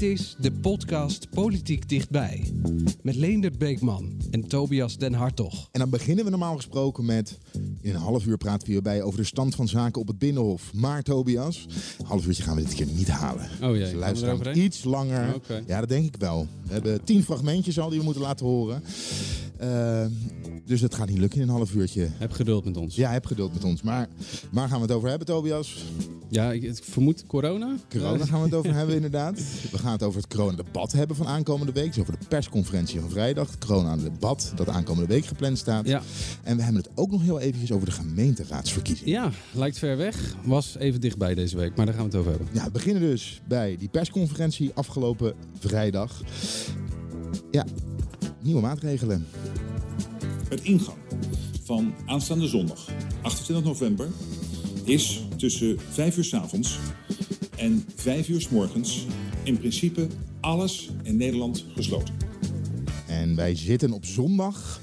Dit is de podcast Politiek Dichtbij. Met Leendert Beekman en Tobias Den Hartog. En dan beginnen we normaal gesproken met... In een half uur praten we hierbij over de stand van zaken op het Binnenhof. Maar Tobias, een half uurtje gaan we dit keer niet halen. Oh jee, Dus luisteren iets langer. Oké. Ja, dat denk ik wel. We hebben tien fragmentjes al die we moeten laten horen. Eh, dus het gaat niet lukken in een half uurtje. Heb geduld met ons. Ja, heb geduld met ons. Maar waar gaan we het over hebben, Tobias? Ja, ik, ik vermoed corona. Corona gaan we het over hebben, inderdaad. We gaan het over het corona-debat hebben van aankomende week. Dus over de persconferentie van vrijdag. Het corona-debat dat aankomende week gepland staat. Ja. En we hebben het ook nog heel eventjes over de gemeenteraadsverkiezingen. ja, lijkt ver weg. Was even dichtbij deze week, maar daar gaan we het over hebben. Ja, we beginnen dus bij die persconferentie afgelopen vrijdag. Ja, nieuwe maatregelen. Het ingang van aanstaande zondag, 28 november, is tussen 5 uur 's avonds en 5 uur 's morgens in principe alles in Nederland gesloten. En wij zitten op zondag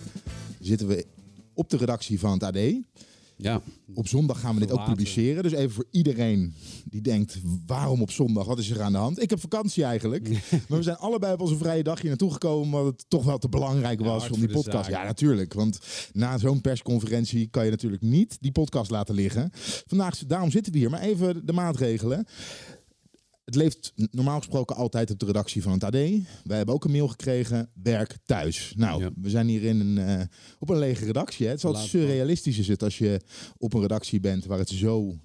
zitten we op de redactie van het AD. Ja, Op zondag gaan we dit ook publiceren. Dus even voor iedereen die denkt, waarom op zondag? Wat is er aan de hand? Ik heb vakantie eigenlijk. maar we zijn allebei op onze vrije dag hier naartoe gekomen... omdat het toch wel te belangrijk was om die podcast... zaak. Ja, natuurlijk. Want na zo'n persconferentie kan je natuurlijk niet die podcast laten liggen. Vandaag, daarom zitten we hier. Maar even de maatregelen. Het leeft normaal gesproken altijd op de redactie van het AD. Wij hebben ook een mail gekregen, werk thuis. Nou, Ja. we zijn hier in een, eh, op een lege redactie. Hè. Het is altijd surrealistisch is het als je op een redactie bent waar het zo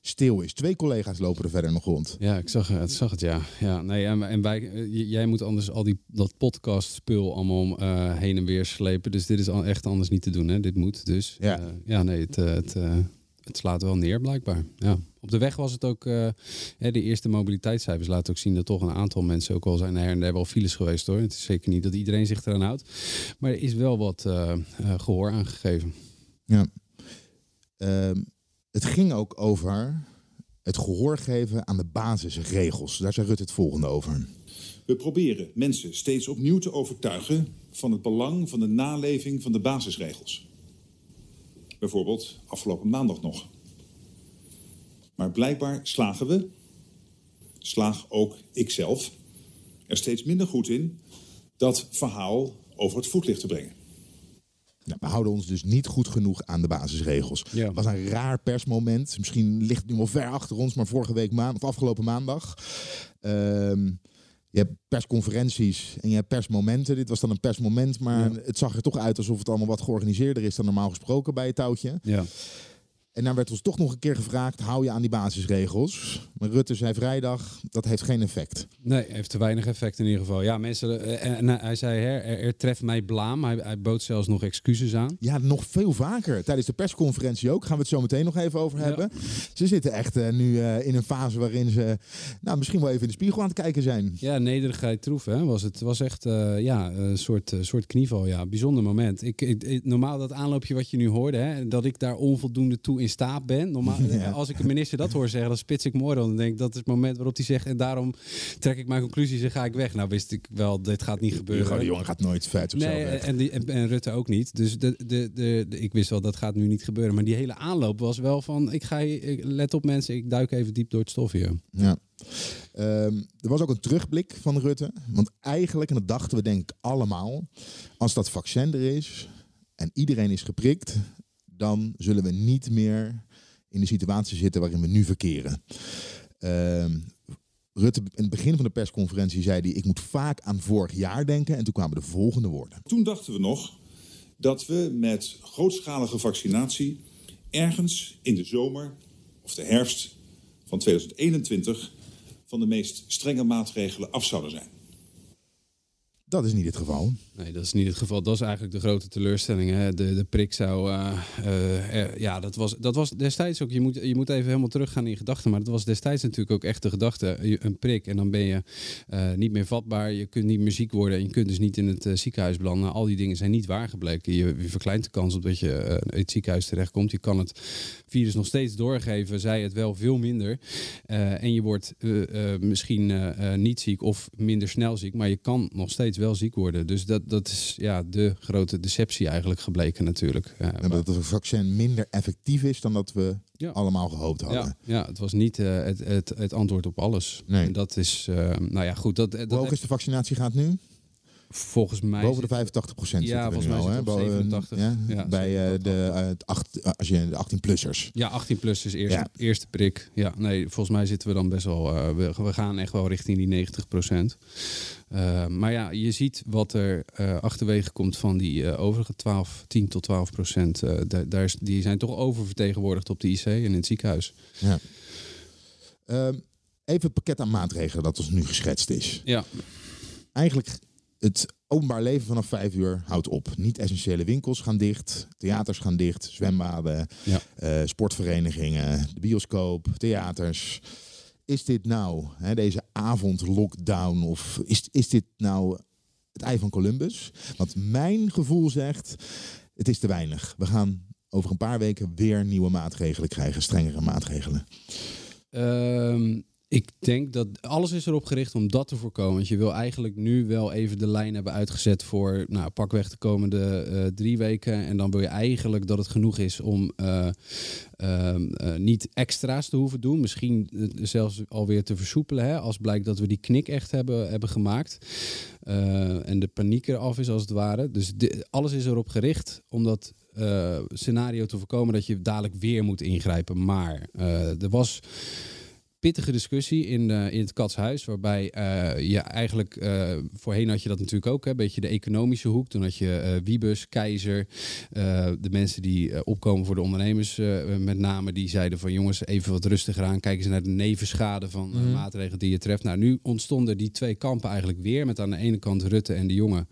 stil is. Twee collega's lopen er verder nog rond. ja ik zag het, zag het ja. ja nee, en, en wij, eh, jij moet anders al die, dat podcast-spul allemaal eh, heen en weer slepen. Dus dit is al echt anders niet te doen. Hè? Dit moet dus. Ja. Ja, nee, het, het, het slaat wel neer blijkbaar. Ja. Op de weg was het ook, eh, hè, de eerste mobiliteitscijfers laten ook zien dat toch een aantal mensen, ook al zijn er her en wel files geweest hoor. Het is zeker niet dat iedereen zich eraan houdt. Maar er is wel wat eh, eh, gehoor aangegeven. Ja. Ehm, het ging ook over het gehoor geven aan de basisregels. Daar zei Rutte het volgende over. We proberen mensen steeds opnieuw te overtuigen van het belang van de naleving van de basisregels. Bijvoorbeeld afgelopen maandag nog. Maar blijkbaar slagen we, slaag ook ikzelf, er steeds minder goed in dat verhaal over het voetlicht te brengen. Nou, we houden ons dus niet goed genoeg aan de basisregels. Ja. Het was een raar persmoment. Misschien ligt het nu wel ver achter ons, maar vorige week maand of afgelopen maandag. Ehm, je hebt persconferenties en je hebt persmomenten. Dit was dan een persmoment, maar het zag er toch uit alsof het allemaal wat georganiseerder is dan normaal gesproken bij het touwtje. Ja. En dan werd ons toch nog een keer gevraagd: hou je aan die basisregels? Maar Rutte zei vrijdag: dat heeft geen effect. Nee, heeft te weinig effect in ieder geval. Ja, mensen, eh, en, en hij zei, hè, er, er treft mij blaam. Hij, hij bood zelfs nog excuses aan. Ja, nog veel vaker. Tijdens de persconferentie ook. Gaan we het zo meteen nog even over Ja. hebben. Ze zitten echt eh, nu eh, in een fase waarin ze nou, misschien wel even in de spiegel aan het kijken zijn. Ja, nederigheid troef, hè, was het. was echt eh, ja, een soort, eh, soort knieval. Ja, bijzonder moment. Ik, ik, ik- normaal dat aanloopje wat je nu hoorde, hè, dat ik daar onvoldoende toe in staat ben. Normaal, Ja. Als ik een minister dat hoor zeggen, dan spits ik mooi. Dan denk ik, dat is het moment waarop hij zegt, en daarom trek ik mijn conclusies en ga ik weg. Nou wist ik wel, dit gaat niet gebeuren. Hugo de Jonge gaat nooit vet of Nee, en, die, en, en Rutte ook niet. Dus de, de, de, de- ik wist wel, dat gaat nu niet gebeuren. Maar die hele aanloop was wel van, ik ga, je- ik, let op mensen, ik duik even diep door het stof hier. Ja. Ehm, er was ook een terugblik van Rutte. Want eigenlijk, en dat dachten we denk ik allemaal, als dat vaccin er is en iedereen is geprikt, dan zullen we niet meer in de situatie zitten waarin we nu verkeren. Ehm, Rutte, in het begin van de persconferentie zei hij, ik moet vaak aan vorig jaar denken. En toen kwamen de volgende woorden. Toen dachten we nog dat we met grootschalige vaccinatie ergens in de zomer of de herfst van 2021 van de meest strenge maatregelen af zouden zijn. Dat is niet het geval. Nee, dat is niet het geval. Dat is eigenlijk de grote teleurstelling. Hè? De, de prik zou. eh, eh, ja, dat was, dat was destijds ook. Je moet, je moet even helemaal teruggaan in gedachten. Maar dat was destijds natuurlijk ook echt de gedachte. Een prik en dan ben je eh, niet meer vatbaar. Je kunt niet meer ziek worden. En je kunt dus niet in het ziekenhuis belanden. Al die dingen zijn niet waar gebleken. Je, verkleint de kans op dat je het ziekenhuis terechtkomt. Je kan het virus nog steeds doorgeven. Zij het wel veel minder. En je wordt misschien niet ziek of minder snel ziek. Maar je kan nog steeds wel ziek worden. Dus dat, dat is ja, de grote deceptie eigenlijk gebleken natuurlijk. Ja, En dat het vaccin minder effectief is dan dat we Ja. allemaal gehoopt hadden. ja, ja, het was niet eh, het, het, het antwoord op alles. Nee. En dat is, eh, nou ja, goed. Dat, dat Hoe hoog is de vaccinatiegraad nu? Volgens mij. Boven de zit- 85 procent Ja, volgens mij al, zit hè? het op Boven- 87. Ja? Ja, Bij eh, 87. de, eh, als je de 18-plussers. Ja, 18 plus is eerste, Ja. eerste prik. Ja, nee, volgens mij zitten we dan best wel. eh, we, we gaan echt wel richting die 90 procent. maar ja, je ziet wat er eh, achterwege komt van die eh, overige 12, 10 tot 12 procent. Eh, daar, daar is, die zijn toch oververtegenwoordigd op de IC en in het ziekenhuis. Ja. Ehm, even het pakket aan maatregelen dat ons nu geschetst is. Ja, Eigenlijk het openbaar leven vanaf vijf uur houdt op. Niet-essentiële winkels gaan dicht, theaters gaan dicht, zwembaden, Ja. eh, sportverenigingen, de bioscoop, theaters. Is dit nou, hè, deze avondlockdown, of is, is dit nou het ei van Columbus? Want mijn gevoel zegt, het is te weinig. We gaan over een paar weken weer nieuwe maatregelen krijgen, strengere maatregelen. Ehm, ik denk dat alles is erop gericht om dat te voorkomen. Want je wil eigenlijk nu wel even de lijn hebben uitgezet voor nou, pakweg de komende eh, drie weken. En dan wil je eigenlijk dat het genoeg is om eh, ehm, eh, niet extra's te hoeven doen. Misschien zelfs alweer te versoepelen. Hè, als blijkt dat we die knik echt hebben, hebben gemaakt. En de paniek eraf is als het ware. Dus alles is erop gericht om dat scenario te voorkomen dat je dadelijk weer moet ingrijpen. Maar er was pittige discussie in, eh, in het Katshuis. Waarbij eh, je eigenlijk, eh, voorheen had je dat natuurlijk ook, hè, een beetje de economische hoek. Toen had je Wiebus, Keizer, de mensen die opkomen voor de ondernemers met name. Die zeiden van jongens, even wat rustiger aan. Kijken ze naar de nevenschade van eh, maatregelen die je treft. Nou, nu ontstonden die twee kampen eigenlijk weer. Met aan de ene kant Rutte en de jongen.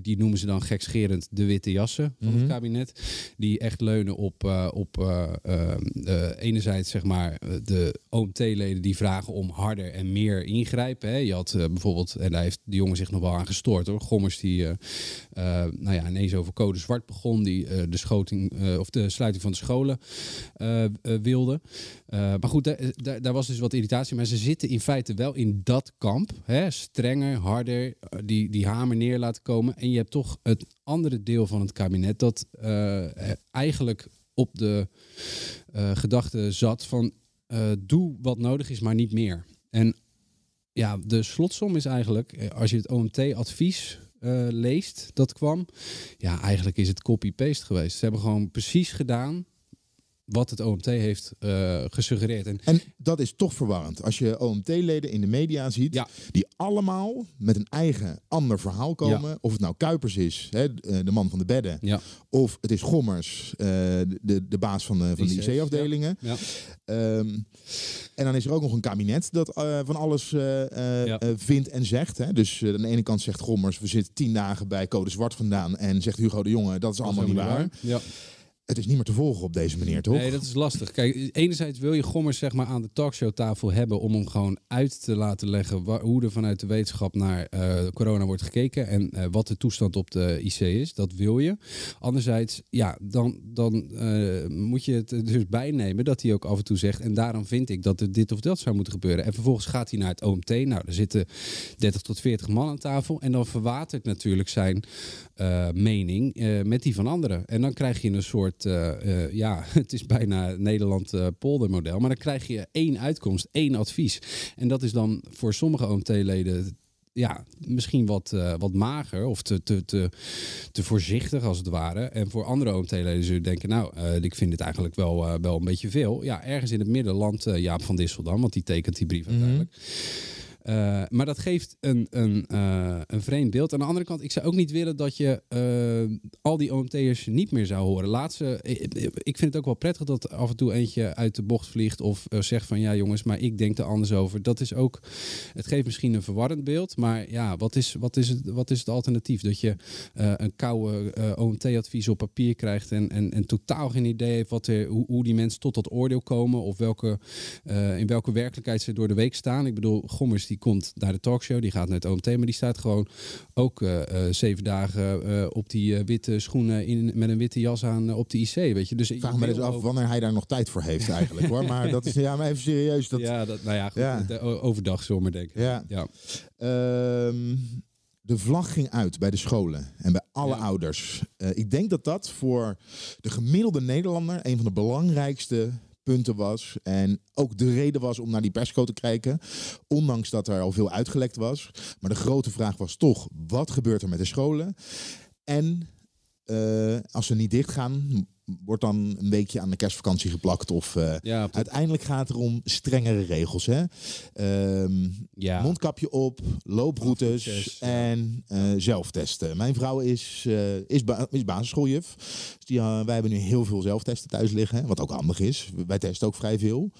Die noemen ze dan gekscherend de witte jassen van het kabinet. Die echt leunen op, op enerzijds zeg maar de Die vragen om harder en meer ingrijpen. Hè. Je had eh, bijvoorbeeld, en daar heeft de jongen zich nog wel aan gestoord hoor. Gommers die eh, eh, nou ja, ineens over code zwart begon. Die de, schoting, of de sluiting van de scholen wilde. Maar goed, daar, daar, was dus wat irritatie. Maar ze zitten in feite wel in dat kamp. Hè? Strenger, harder, die, die hamer neer laten komen. En je hebt toch het andere deel van het kabinet dat eigenlijk op de gedachte zat van eh, doe wat nodig is, maar niet meer. En ja, de slotsom is eigenlijk, eh, als je het OMT-advies eh, leest, dat kwam, ja, eigenlijk is het copy-paste geweest. Ze hebben gewoon precies gedaan wat het OMT heeft eh, gesuggereerd. En En dat is toch verwarrend. Als je OMT-leden in de media ziet, Ja. die allemaal met een eigen ander verhaal komen. Of het nou Kuipers is, hè, de de man van de bedden. ja, Of het is Gommers, eh, de, de baas van de, van de IC-afdelingen. Ehm, en dan is er ook nog een kabinet dat eh, van alles eh, eh, eh, vindt en zegt. Hè. Dus eh, aan de ene kant zegt Gommers, we zitten tien dagen bij Code Zwart vandaan. En zegt Hugo de Jonge, dat is allemaal niet waar. Ja. Het is niet meer te volgen op deze manier, toch? Nee, dat is lastig. Kijk, enerzijds wil je Gommers zeg maar aan de talkshowtafel hebben om hem gewoon uit te laten leggen wa- hoe er vanuit de wetenschap naar eh, corona wordt gekeken en eh, wat de toestand op de IC is. Dat wil je. Anderzijds, ja, dan, dan eh, moet je het er dus bijnemen dat hij ook af en toe zegt en daarom vind ik dat er dit of dat zou moeten gebeuren. En vervolgens gaat hij naar het OMT. Nou, daar zitten 30 tot 40 man aan tafel en dan verwatert natuurlijk zijn eh, mening eh, met die van anderen. En dan krijg je een soort, eh, ja, het is bijna Nederland eh poldermodel, maar dan krijg je één uitkomst, één advies. En dat is dan voor sommige OMT-leden ja, misschien wat, wat mager of te, te, te, te voorzichtig als het ware. En voor andere OMT-leden zullen denken, nou, ik vind dit eigenlijk wel, wel een beetje veel. Ja, ergens in het midden landt Jaap van Dissel dan, want die tekent die brief uiteindelijk. Eh, maar dat geeft een, een, eh, een vreemd beeld. Aan de andere kant, ik zou ook niet willen dat je eh, al die OMT'ers niet meer zou horen. Laatste, ik vind het ook wel prettig dat af en toe eentje uit de bocht vliegt of zegt van ja jongens, maar ik denk er anders over. Dat is ook, het geeft misschien een verwarrend beeld, maar ja, wat is, wat is, het, wat is het alternatief? Dat je een koude OMT-advies op papier krijgt en, en, en totaal geen idee heeft wat er, hoe, hoe die mensen tot dat oordeel komen of welke, in welke werkelijkheid ze door de week staan. Ik bedoel, Gommers die komt naar de talkshow, die gaat naar het OMT, maar die staat gewoon ook eh, eh, zeven dagen eh, op die witte schoenen in, met een witte jas aan op de IC, weet je. Dus Ik vraag me dus af wanneer hij daar nog tijd voor heeft eigenlijk hoor. Maar dat is ja, maar even serieus. Dat, ja, dat, nou ja, goed, Ja. de overdag maar denken. Ja. ja. Ehm, de vlag ging uit bij de scholen en bij alle Ja. ouders. Ik denk dat dat voor de gemiddelde Nederlander een van de belangrijkste punten was. En ook de reden was om naar die persco te kijken. Ondanks dat er al veel uitgelekt was. Maar de grote vraag was toch, wat gebeurt er met de scholen? En eh, als ze niet dicht gaan, wordt dan een weekje aan de kerstvakantie geplakt. Of eh, Ja, uiteindelijk gaat het er om strengere regels. Hè? Ehm, ja. Mondkapje op, looproutes en eh, zelftesten. Mijn vrouw is, eh, is, ba- is basisschooljuf. Dus die, wij hebben nu heel veel zelftesten thuis liggen. Wat ook handig is. Wij testen ook vrij veel.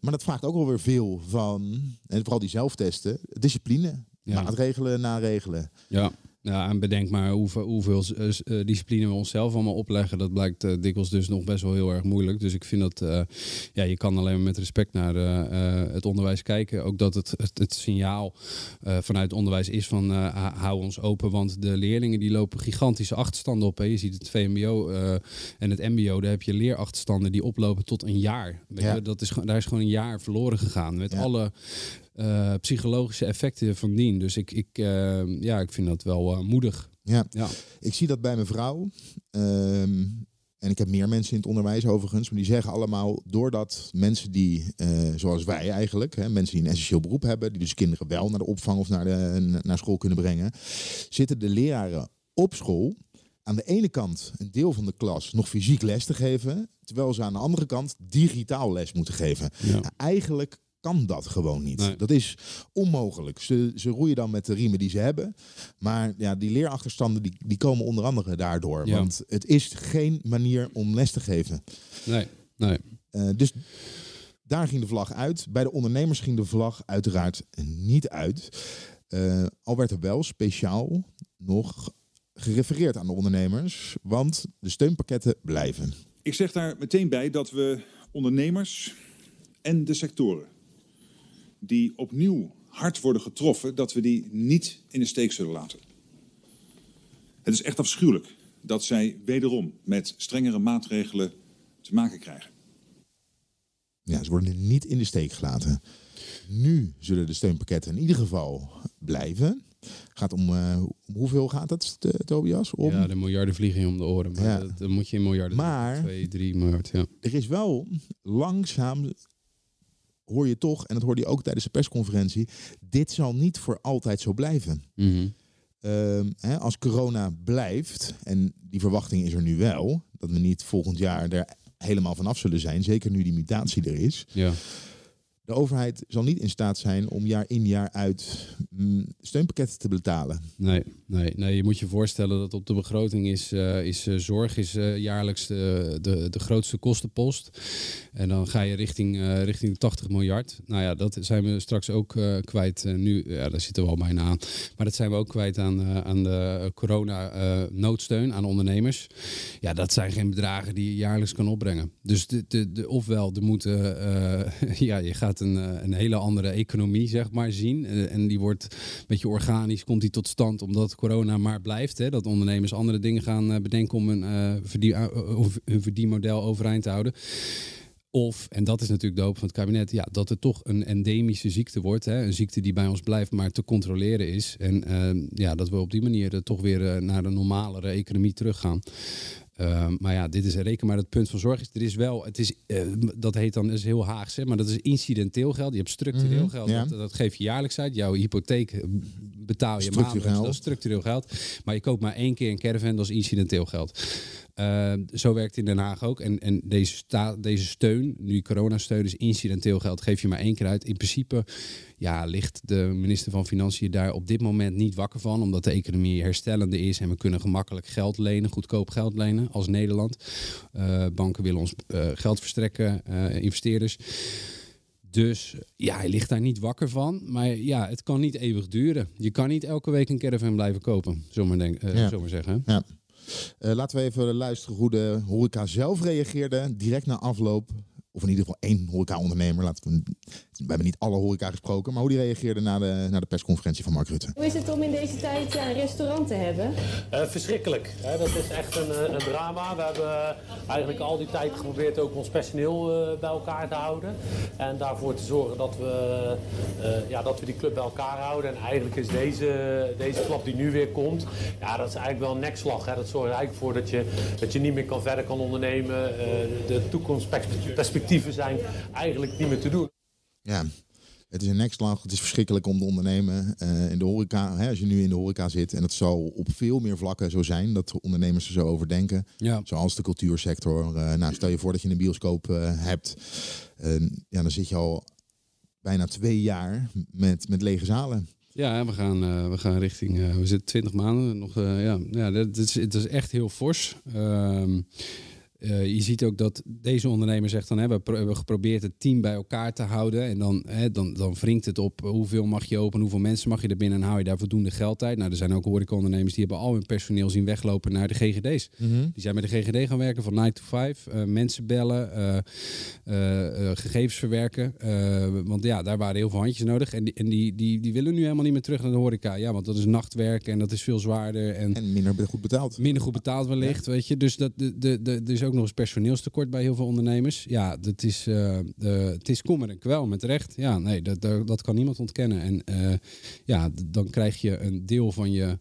Maar dat vraagt ook wel weer veel van, en vooral die zelftesten, discipline. Ja. Maatregelen, naregelen. Ja. Ja, en bedenk maar hoeveel, hoeveel eh, eh, discipline we onszelf allemaal opleggen. Dat blijkt eh, dikwijls dus nog best wel heel erg moeilijk. Dus ik vind dat, ja, je kan alleen maar met respect naar het onderwijs kijken. Ook dat het, het, het signaal vanuit het onderwijs is van hou ons open. Want de leerlingen die lopen gigantische achterstanden op. Hè. Je ziet het VMBO en het MBO, daar heb je leerachterstanden die oplopen tot een jaar. Weet Ja. je, dat is, daar is gewoon een jaar verloren gegaan. Met Ja. alle eh, psychologische effecten van dien. Dus ik, ik, eh, ja, ik vind dat wel eh, moedig. Ja. Ja. Ik zie dat bij mijn vrouw. Ehm, en ik heb meer mensen in het onderwijs overigens. Maar die zeggen allemaal, doordat mensen die, zoals wij eigenlijk, hè, mensen die een essentieel beroep hebben, die dus kinderen wel naar de opvang of naar, de, naar school kunnen brengen, zitten de leraren op school aan de ene kant een deel van de klas nog fysiek les te geven, terwijl ze aan de andere kant digitaal les moeten geven. Ja. Nou, Eigenlijk kan dat gewoon niet. Nee. Dat is onmogelijk. Ze, ze roeien dan met de riemen die ze hebben. Maar ja, die leerachterstanden die, die komen onder andere daardoor. Ja. Want het is geen manier om les te geven. Nee, nee. Eh, dus daar ging de vlag uit. Bij de ondernemers ging de vlag uiteraard niet uit. Eh, al werd er wel speciaal nog gerefereerd aan de ondernemers. Want de steunpakketten blijven. Ik zeg daar meteen bij dat we ondernemers en de sectoren die opnieuw hard worden getroffen, dat we die niet in de steek zullen laten. Het is echt afschuwelijk dat zij wederom met strengere maatregelen te maken krijgen. Ja, ze worden niet in de steek gelaten. Nu zullen de steunpakketten in ieder geval blijven. Gaat om, eh, om hoeveel gaat het, eh, Tobias? Om, Ja, de miljarden vliegen je om de oren. Maar Ja. dat, dan moet je in miljarden. Maar- doen. Twee, drie miljard, ja. Er is wel langzaam, hoor je toch, en dat hoorde je ook tijdens de persconferentie, dit zal niet voor altijd zo blijven. Mhm. Ehm, hè, als corona blijft, en die verwachting is er nu wel, dat we niet volgend jaar er helemaal vanaf zullen zijn, zeker nu die mutatie er is. ja. De overheid zal niet in staat zijn om jaar in jaar uit mm, steunpakketten te betalen. Nee, nee, nee, je moet je voorstellen dat op de begroting is, eh, is eh, zorg is, eh, jaarlijks de, de, de grootste kostenpost. En dan ga je richting, richting de 80 miljard. Nou ja, dat zijn we straks ook kwijt. nu, ja, daar zitten we al bijna aan. Maar dat zijn we ook kwijt aan, aan de corona-noodsteun aan ondernemers. Ja, dat zijn geen bedragen die je jaarlijks kan opbrengen. Dus de, de, de, ofwel, er moeten, ja, je gaat een, eh, een hele andere economie zeg maar, zien. Eh, en die wordt een beetje organisch, komt die tot stand omdat corona maar blijft. Hè? Dat ondernemers andere dingen gaan eh, bedenken om een, hun verdienmodel overeind te houden. Of, en dat is natuurlijk de hoop van het kabinet, ja, dat het toch een endemische ziekte wordt. Hè? Een ziekte die bij ons blijft, maar te controleren is. En ja, dat we op die manier toch weer naar een normalere economie teruggaan. Uh, maar ja, dit is reken maar het punt van zorg. Is, er is wel, het is, uh, dat heet dan, is heel Haags, hè, maar dat is incidenteel geld. Je hebt structureel mm -hmm, geld, ja. dat, dat, geef je jaarlijks uit. Jouw hypotheek betaal je maandelijks, dat is structureel geld. Maar je koopt maar één keer een caravan, dat is incidenteel geld. Uh, zo werkt in Den Haag ook. En, en deze, sta, deze steun, nu coronasteun is incidenteel geld, geef je maar één keer uit. In principe ja, ligt de minister van Financiën daar op dit moment niet wakker van, omdat de economie herstellende is en we kunnen gemakkelijk geld lenen, goedkoop geld lenen als Nederland. Uh, banken willen ons uh, geld verstrekken, investeerders. Dus ja, hij ligt daar niet wakker van. Maar ja, het kan niet eeuwig duren. Je kan niet elke week een caravan blijven kopen, zomaar, denk, uh, ja. zeggen. Ja. Uh, laten we even luisteren hoe de horeca zelf reageerde direct na afloop of in ieder geval één horeca-ondernemer. Laten we, we hebben niet alle horeca gesproken, maar hoe die reageerde na de, na de persconferentie van Mark Rutte. Hoe is het om in deze tijd ja, een restaurant te hebben? Uh, verschrikkelijk. Hè? Dat is echt een, eh, een, drama. We hebben eigenlijk al die tijd geprobeerd ook ons personeel uh, bij elkaar te houden. En daarvoor te zorgen dat we, uh, ja, dat we die club bij elkaar houden. En eigenlijk is deze, deze klap die nu weer komt, ja, dat is eigenlijk wel een nekslag. Hè? Dat zorgt er eigenlijk voor dat je, dat je niet meer kan verder kan ondernemen. de toekomstperspectieven perspectieven zijn eigenlijk niet meer te doen. Ja, het is een nekslag. Het is verschrikkelijk om te ondernemen uh, in de horeca. Hè, als je nu in de horeca zit. En het zal op veel meer vlakken zo zijn dat ondernemers er zo over denken. Ja. Zoals de cultuursector. Uh, nou, stel je voor dat je een bioscoop uh, hebt. ja, dan zit je al bijna twee jaar met, met lege zalen. Ja, we gaan, we gaan richting. we zitten 20 maanden nog. ja, ja, dat is, het is echt heel fors. Ehm, uh, je ziet ook dat deze ondernemer zegt dan, hè, we hebben geprobeerd het team bij elkaar te houden. En dan, hè, dan, dan wringt het op hoeveel mag je open, hoeveel mensen mag je er binnen en hou je daar voldoende geld uit. Nou, er zijn ook horecaondernemers die hebben al hun personeel zien weglopen naar de GGD's. Mm -hmm. Die zijn bij de GGD gaan werken van 9 to 5. Uh, mensen bellen, uh, gegevens verwerken. want ja, daar waren heel veel handjes nodig. En, die, en die, die, die willen nu helemaal niet meer terug naar de horeca. Ja, want dat is nachtwerk en dat is veel zwaarder. En, en minder goed betaald. Minder goed betaald wellicht, weet je. Dus dat, de, de, de, er is nog eens personeelstekort bij heel veel ondernemers. Ja, dat is, uh, het is kommer en kwel met recht. Ja, nee, dat, dat, kan niemand ontkennen. En uh, ja, dan krijg je een deel van je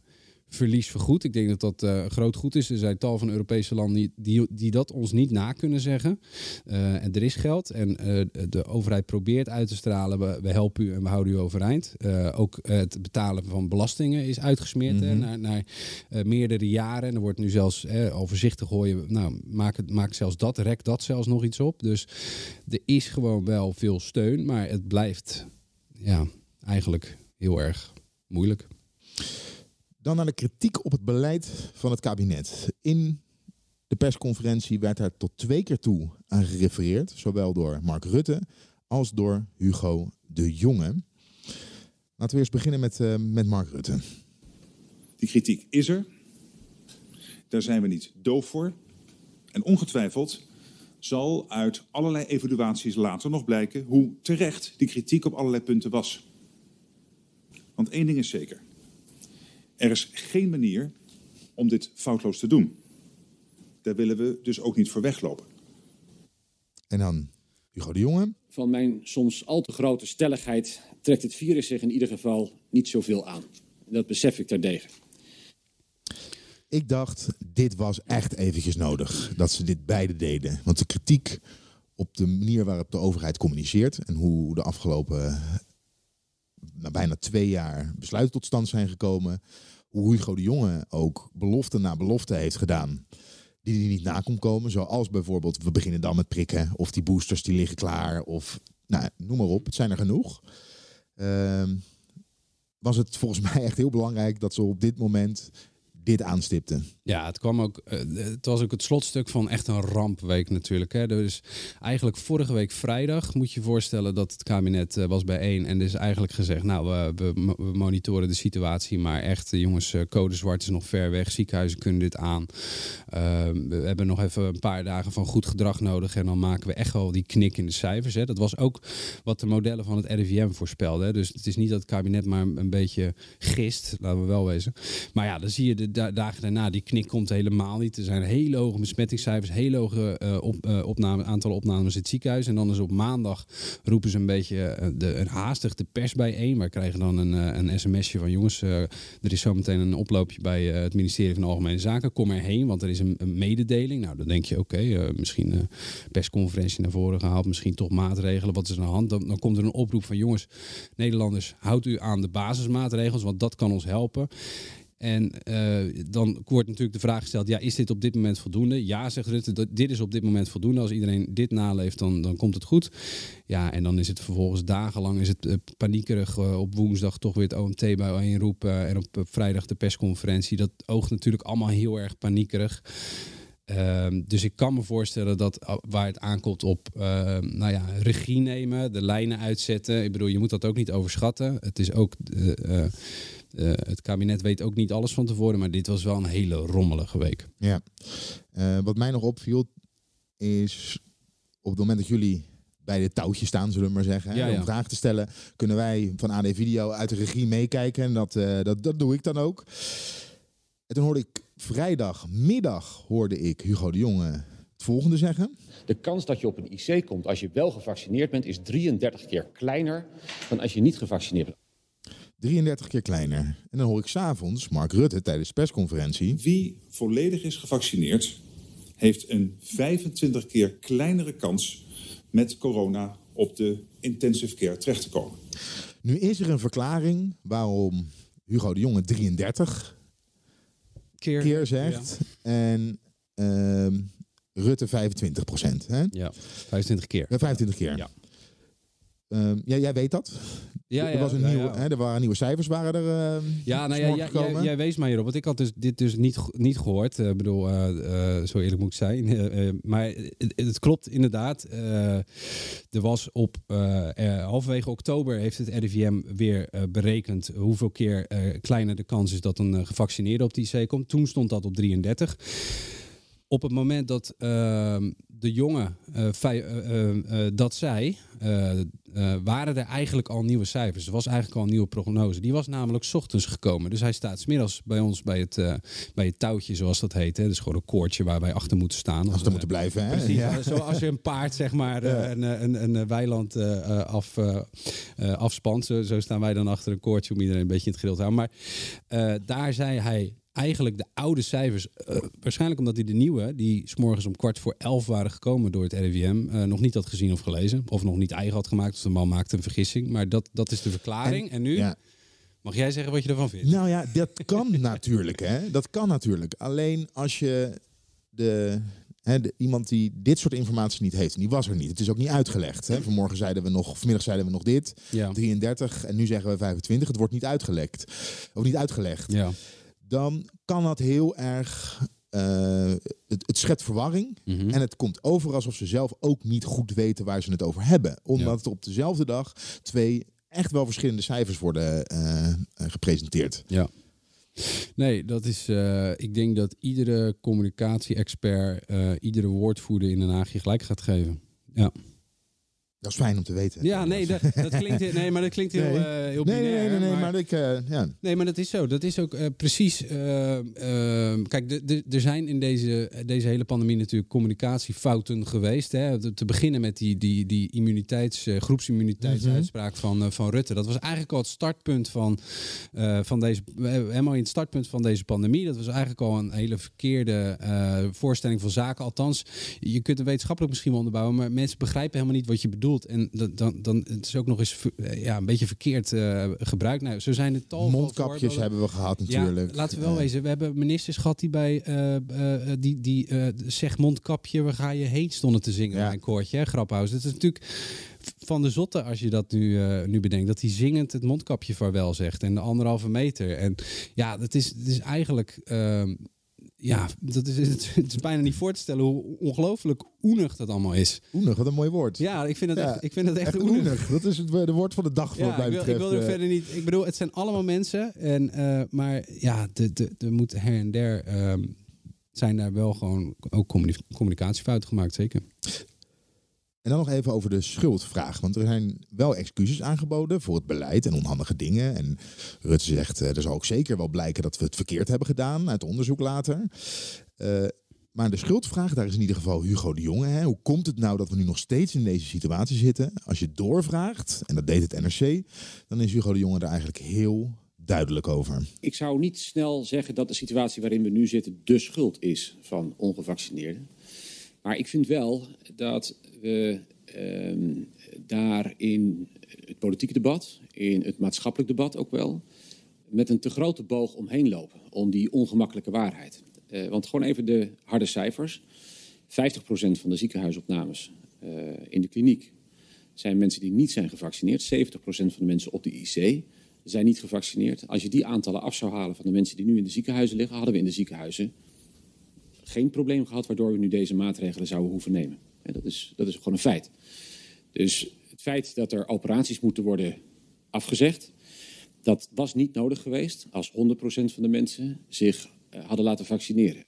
verlies vergoed. Ik denk dat dat uh, groot goed is. Er zijn tal van Europese landen die, die, die dat ons niet na kunnen zeggen. Uh, en er is geld en uh, de overheid probeert uit te stralen. We, we, helpen u en we houden u overeind. ook het betalen van belastingen is uitgesmeerd mm -hmm. hè, naar, naar meerdere jaren. En er wordt nu zelfs al voorzichtig gooien. Nou, maak, het, maak zelfs dat, rek dat zelfs nog iets op. Dus er is gewoon wel veel steun, maar het blijft ja, eigenlijk heel erg moeilijk. Dan naar de kritiek op het beleid van het kabinet. In de persconferentie werd daar tot twee keer toe aan gerefereerd, zowel door Mark Rutte als door Hugo de Jonge. Laten we eerst beginnen met, uh, met Mark Rutte. Die kritiek is er. Daar zijn we niet doof voor. En ongetwijfeld zal uit allerlei evaluaties later nog blijken hoe terecht die kritiek op allerlei punten was. Want één ding is zeker. Er is geen manier om dit foutloos te doen. Daar willen we dus ook niet voor weglopen. En dan Hugo de Jonge. Van mijn soms al te grote stelligheid trekt het virus zich in ieder geval niet zoveel aan. Dat besef ik terdege. Ik dacht, dit was echt eventjes nodig. Dat ze dit beide deden. Want de kritiek op de manier waarop de overheid communiceert... en hoe de afgelopen na bijna twee jaar besluiten tot stand zijn gekomen hoe Hugo de Jonge ook belofte na belofte heeft gedaan. Die hij niet na kon komen. Zoals bijvoorbeeld, we beginnen dan met prikken. Of die boosters die liggen klaar. Of nou, noem maar op. Het zijn er genoeg. Uh, was het volgens mij echt heel belangrijk dat ze op dit moment dit aanstipte. Ja, het kwam ook. Uh, het was ook het slotstuk van echt een rampweek natuurlijk. Hè. Dus eigenlijk vorige week vrijdag moet je voorstellen dat het kabinet uh, was bijeen en er is eigenlijk gezegd, nou we, we, monitoren de situatie, maar echt jongens, uh, code zwart is nog ver weg. Ziekenhuizen kunnen dit aan. Ehm, we hebben nog even een paar dagen van goed gedrag nodig en dan maken we echt wel die knik in de cijfers. Hè. Dat was ook wat de modellen van het RIVM voorspelden. Dus het is niet dat het kabinet maar een beetje gist, laten we wel wezen. Maar ja, dan zie je de dagen daarna, die knik komt helemaal niet. Er zijn hele hoge besmettingscijfers, hele hoge uh, op, uh, opname, aantal opnames in het ziekenhuis. En dan is op maandag roepen ze een beetje uh, de, een haastig de pers bijeen. Wij krijgen dan een, een sms'je van jongens, er is zometeen een oploopje bij het ministerie van Algemene Zaken. Kom erheen, want er is een, mededeling. Nou, dan denk je, oké, okay, misschien persconferentie naar voren gehaald, misschien toch maatregelen. Wat is er aan de hand? Dan, dan komt er een oproep van jongens, Nederlanders, houdt u aan de basismaatregels, want dat kan ons helpen. En eh, dan wordt natuurlijk de vraag gesteld, ja, is dit op dit moment voldoende? Ja, zegt Rutte, dit is op dit moment voldoende. Als iedereen dit naleeft, dan, dan komt het goed. Ja, en dan is het vervolgens dagenlang is het, eh, paniekerig. eh, op woensdag toch weer het OMT bij één roepen en op vrijdag de persconferentie. Dat oogt natuurlijk allemaal heel erg paniekerig. Ehm, dus ik kan me voorstellen dat waar het aankomt op ehm, nou ja, regie nemen, de lijnen uitzetten. Ik bedoel, je moet dat ook niet overschatten. Het is ook. Eh, het kabinet weet ook niet alles van tevoren, maar dit was wel een hele rommelige week. Ja. Eh, wat mij nog opviel is op het moment dat jullie bij de touwtje staan, zullen we maar zeggen, hè, Ja, ja. om vragen te stellen, kunnen wij van AD Video uit de regie meekijken. En dat, eh, dat, dat doe ik dan ook. En toen hoorde ik vrijdagmiddag hoorde ik Hugo de Jonge het volgende zeggen. De kans dat je op een IC komt als je wel gevaccineerd bent is 33 keer kleiner dan als je niet gevaccineerd bent. 33 keer kleiner. En dan hoor ik s'avonds Mark Rutte tijdens de persconferentie. Wie volledig is gevaccineerd, heeft een 25 keer kleinere kans met corona op de intensive care terecht te komen. Nu is er een verklaring waarom Hugo de Jonge 33 Keer, keer zegt. En ehm, Rutte 25 procent. Hè? Ja, 25 keer. Ja, 25 keer. Ja. Ehm, ja, jij weet dat. Ja, er, ja, was een ja. Hè, er waren nieuwe cijfers waren er. ehm, Ja, nou ja, jij, wees mij hierop. Want ik had dus dit dus niet, niet gehoord. Ik bedoel, eh, eh, zo eerlijk moet ik zijn. Eh, eh, maar het, het klopt inderdaad. Eh, er was op eh, eh, halverwege oktober heeft het RIVM weer eh, berekend hoeveel keer eh, kleiner de kans is dat een eh, gevaccineerde op die IC komt. Toen stond dat op 33. Op het moment dat ehm, de jongen eh, eh, eh, dat zei, eh, waren er eigenlijk al nieuwe cijfers. Er was eigenlijk al een nieuwe prognose. Die was namelijk 's ochtends gekomen. Dus hij staat smiddags bij ons bij het, bij het touwtje, zoals dat heet. Hè. Dus gewoon een koordje waar wij achter moeten staan. Als Als, ze moeten blijven. Hè? Precies, Ja. zoals je een paard zeg maar eh, een, een, een, weiland af, afspant. Zo, zo staan wij dan achter een koordje om iedereen een beetje in het grill te houden. Maar daar zei hij eigenlijk de oude cijfers, eh, waarschijnlijk omdat hij de nieuwe, die s'morgens om kwart voor elf waren gekomen door het RIVM, eh, nog niet had gezien of gelezen. Of nog niet eigen had gemaakt. Of de man maakte een vergissing. Maar dat, dat is de verklaring. En, nu Ja. mag jij zeggen wat je ervan vindt. Nou ja, dat kan natuurlijk. Hè? Dat kan natuurlijk. Alleen als je de, hè, de, iemand die dit soort informatie niet heeft, en die was er niet. Het is ook niet uitgelegd. Hè? Vanmorgen zeiden we nog, vanmiddag zeiden we nog dit, Ja. 33 en nu zeggen we 25. Het wordt niet uitgelekt. Of niet uitgelegd. Ja. Dan kan dat heel erg. eh, het, het schept verwarring. Mhm. En het komt over alsof ze zelf ook niet goed weten waar ze het over hebben. Omdat er op dezelfde dag twee echt wel verschillende cijfers worden eh, eh, gepresenteerd. Ja. Nee, dat is. ik denk dat iedere communicatie-expert, iedere woordvoerder in Den Haag je gelijk gaat geven. Ja, Dat is fijn om te weten. ja nee, dat, dat klinkt, nee, maar dat klinkt heel, Nee. eh, heel Nee, nee, binair. nee, nee, nee, maar- maar ik, eh, ja. Nee, maar dat is zo. Dat is ook eh, precies. kijk, er zijn in deze, deze hele pandemie natuurlijk communicatiefouten geweest. Hè. Te beginnen met die, die, die immuniteits, groepsimmuniteitsuitspraak van, eh, van Rutte. Dat was eigenlijk al het startpunt van, van deze. helemaal in het startpunt van deze pandemie. Dat was eigenlijk al een hele verkeerde voorstelling van zaken. Althans, je kunt het wetenschappelijk misschien wel onderbouwen, maar mensen begrijpen helemaal niet wat je bedoelt. En dan, dan, dan het is ook nog eens eh, ja, een beetje verkeerd eh, gebruikt. Nou, zo zijn er tal Mondkapjes voorbeelden. hebben we gehad natuurlijk. Ja, laten we wel wezen. We hebben ministers gehad die bij eh, die, die zeg mondkapje, waar ga je heen stonden te zingen Ja. een koortje. Hè? Graphuis. Het is natuurlijk van de zotte als je dat nu, nu bedenkt. Dat hij zingend het mondkapje vaarwel zegt. En de anderhalve meter. En ja, dat is, het is eigenlijk... ehm, ja, dat is, het, is bijna niet voor te stellen hoe ongelooflijk oenig dat allemaal is. Oenig, wat een mooi woord. Ja, ik vind het Ja, echt, ik vind het echt, Echt oenig. oenig. Dat is het de woord van de dag wat Ja, mij ik wil, betreft. ik wil er eh. verder niet. Ik bedoel, het zijn allemaal mensen. En, eh, maar ja, de, de, er moet her en der ehm, zijn daar wel gewoon ook communi- communicatiefouten gemaakt, zeker. En dan nog even over de schuldvraag. Want er zijn wel excuses aangeboden voor het beleid en onhandige dingen. En Rutte zegt, eh, er zal ook zeker wel blijken dat we het verkeerd hebben gedaan uit onderzoek later. Eh, maar de schuldvraag, daar is in ieder geval Hugo de Jonge. Hè. Hoe komt het nou dat we nu nog steeds in deze situatie zitten? Als je doorvraagt, en dat deed het NRC, dan is Hugo de Jonge er eigenlijk heel duidelijk over. Ik zou niet snel zeggen dat de situatie waarin we nu zitten de schuld is van ongevaccineerden. Maar ik vind wel dat we ehm, daar in het politieke debat, in het maatschappelijk debat ook wel, met een te grote boog omheen lopen. om die ongemakkelijke waarheid. Eh, want gewoon even de harde cijfers. 50% van de ziekenhuisopnames eh, in de kliniek zijn mensen die niet zijn gevaccineerd. 70% van de mensen op de IC zijn niet gevaccineerd. Als je die aantallen af zou halen van de mensen die nu in de ziekenhuizen liggen, hadden we in de ziekenhuizen geen probleem gehad waardoor we nu deze maatregelen zouden hoeven nemen. En dat, is, dat is gewoon een feit. Dus het feit dat er operaties moeten worden afgezegd, dat was niet nodig geweest als 100% van de mensen zich uh, hadden laten vaccineren.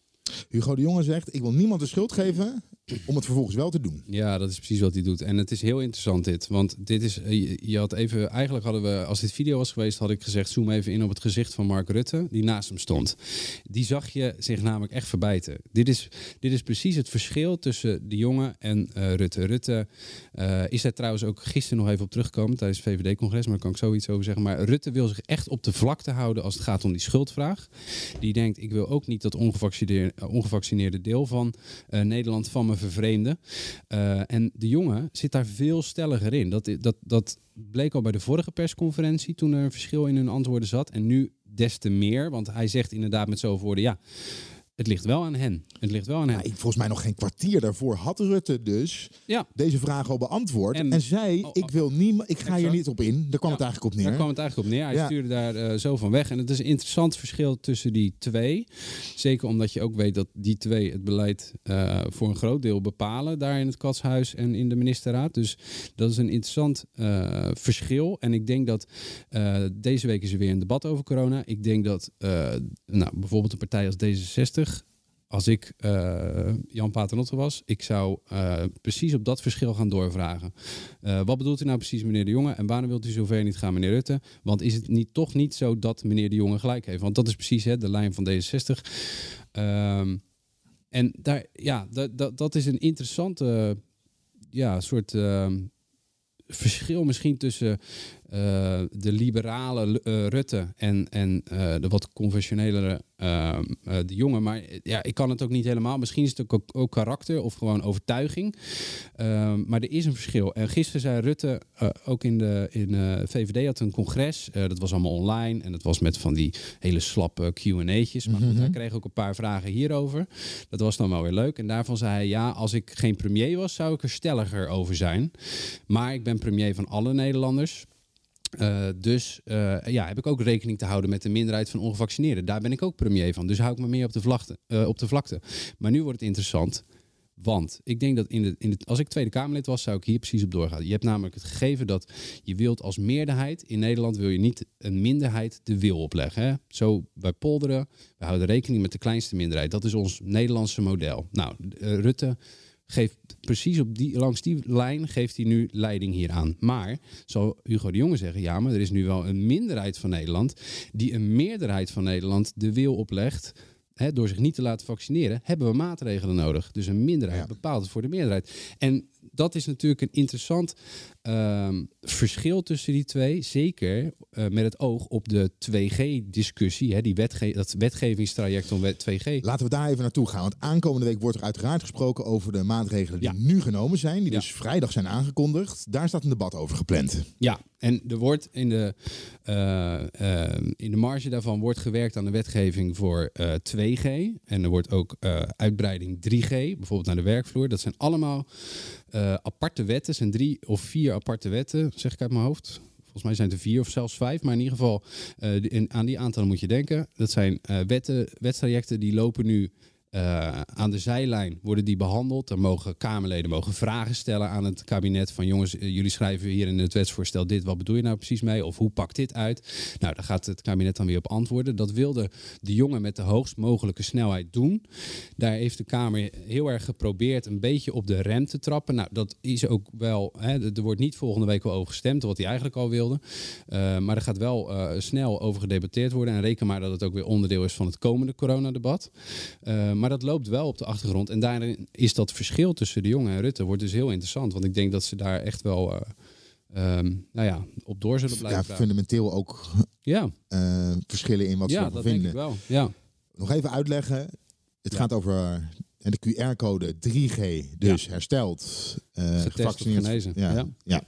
Hugo de Jonge zegt, ik wil niemand de schuld geven om het vervolgens wel te doen. Ja, dat is precies wat hij doet. En het is heel interessant dit. Want dit is, je, je had even, eigenlijk hadden we, als dit video was geweest, had ik gezegd, zoom even in op het gezicht van Mark Rutte, die naast hem stond. Die zag je zich namelijk echt verbijten. Dit is, dit is precies het verschil tussen de jongen en uh, Rutte. Rutte uh, is daar trouwens ook gisteren nog even op teruggekomen tijdens het VVD-congres, maar daar kan ik zoiets over zeggen. Maar Rutte wil zich echt op de vlakte houden als het gaat om die schuldvraag. Die denkt, ik wil ook niet dat ongevaccineerde, ongevaccineerde deel van Nederland van me vervreemden. Uh, en de jongen zit daar veel stelliger in. Dat, dat, dat bleek al bij de vorige persconferentie toen er een verschil in hun antwoorden zat. En nu des te meer, want hij zegt inderdaad met zoveel woorden, ja, het ligt wel aan hen. Het ligt wel aan hen. Volgens mij nog geen kwartier daarvoor had Rutte dus ja. deze vraag al beantwoord. En, en zei, oh, ik wil niemand, ik ga exact. hier niet op in. Daar kwam ja, het eigenlijk op neer. Daar kwam het eigenlijk op neer. Hij stuurde daar uh, zo van weg. En het is een interessant verschil tussen die twee. Zeker omdat je ook weet dat die twee het beleid uh, voor een groot deel bepalen. Daar in het Katshuis en in de ministerraad. Dus dat is een interessant uh, verschil. En ik denk dat deze week is er weer een debat over corona. Ik denk dat nou, bijvoorbeeld een partij als D66 als ik uh, Jan Paternotte was, ik zou uh, precies op dat verschil gaan doorvragen. Uh, wat bedoelt u nou precies, meneer De Jonge? En waarom wilt u zover niet gaan, meneer Rutte? Want is het niet, toch niet zo dat meneer De Jonge gelijk heeft? Want dat is precies hè, de lijn van D66. Um, en daar, ja, dat, is een interessante ja, soort verschil misschien tussen de liberale uh, Rutte en, en uh, de wat conventionelere de jongen. Maar ja, ik kan het ook niet helemaal. Misschien is het ook, ook karakter of gewoon overtuiging. Ehm, maar er is een verschil. En gisteren zei Rutte ook in de in, VVD had een congres. dat was allemaal online en dat was met van die hele slappe Q&A'tjes. Maar mm -hmm. hij kreeg ook een paar vragen hierover. Dat was dan wel weer leuk. En daarvan zei hij, ja, als ik geen premier was, zou ik er stelliger over zijn. Maar ik ben premier van alle Nederlanders. Uh, dus uh, ja, heb ik ook rekening te houden met de minderheid van ongevaccineerden. Daar ben ik ook premier van. Dus hou ik me meer op de, vlakte, uh, op de vlakte. Maar nu wordt het interessant. Want ik denk dat in de, in de, als ik Tweede Kamerlid was, zou ik hier precies op doorgaan. Je hebt namelijk het gegeven dat je wilt als meerderheid in Nederland wil je niet een minderheid de wil opleggen. Hè? Zo bij polderen, we houden rekening met de kleinste minderheid. Dat is ons Nederlandse model. Nou, Rutte geeft precies op die, langs die lijn geeft hij nu leiding hieraan. Maar, zal Hugo de Jonge zeggen, ja, maar er is nu wel een minderheid van Nederland die een meerderheid van Nederland de wil oplegt. Hè, door zich niet te laten vaccineren, hebben we maatregelen nodig. Dus een minderheid ja. bepaalt het voor de meerderheid. En dat is natuurlijk een interessant um, verschil tussen die twee. Zeker uh, met het oog op de 2G-discussie. Die wetge dat wetgevingstraject om 2G. Laten we daar even naartoe gaan. Want aankomende week wordt er uiteraard gesproken over de maatregelen die ja. nu genomen zijn. Die ja. dus vrijdag zijn aangekondigd. Daar staat een debat over gepland. Ja, en er wordt in de, uh, uh, in de marge daarvan wordt gewerkt aan de wetgeving voor 2G. En er wordt ook uitbreiding 3G, bijvoorbeeld naar de werkvloer. Dat zijn allemaal uh, aparte wetten. zijn drie of vier aparte wetten, zeg ik uit mijn hoofd. Volgens mij zijn het er vier of zelfs vijf. Maar in ieder geval, uh, in, aan die aantallen moet je denken. Dat zijn uh, wetten, wetstrajecten die lopen nu uh, aan de zijlijn worden die behandeld. Dan mogen Kamerleden mogen vragen stellen aan het kabinet. Van jongens, uh, jullie schrijven hier in het wetsvoorstel dit. Wat bedoel je nou precies mee? Of hoe pakt dit uit? Nou, daar gaat het kabinet dan weer op antwoorden. Dat wilde de jongen met de hoogst mogelijke snelheid doen. Daar heeft de Kamer heel erg geprobeerd een beetje op de rem te trappen. Nou, dat is ook wel... Hè, er wordt niet volgende week wel over gestemd, wat hij eigenlijk al wilde. Uh, maar er gaat wel snel over gedebatteerd worden. En reken maar dat het ook weer onderdeel is van het komende coronadebat. Maar dat loopt wel op de achtergrond. En daarin is dat verschil tussen de jongen en Rutte wordt dus heel interessant. Want ik denk dat ze daar echt wel um, nou ja, op door zullen blijven. Ja, fundamenteel ook ja. Uh, verschillen in wat ja, ze ervan vinden. Denk ik wel. Ja. Nog even uitleggen. Het ja. gaat over de QR-code 3G, dus ja. hersteld, uh, gevaccineerd. Ja, ja.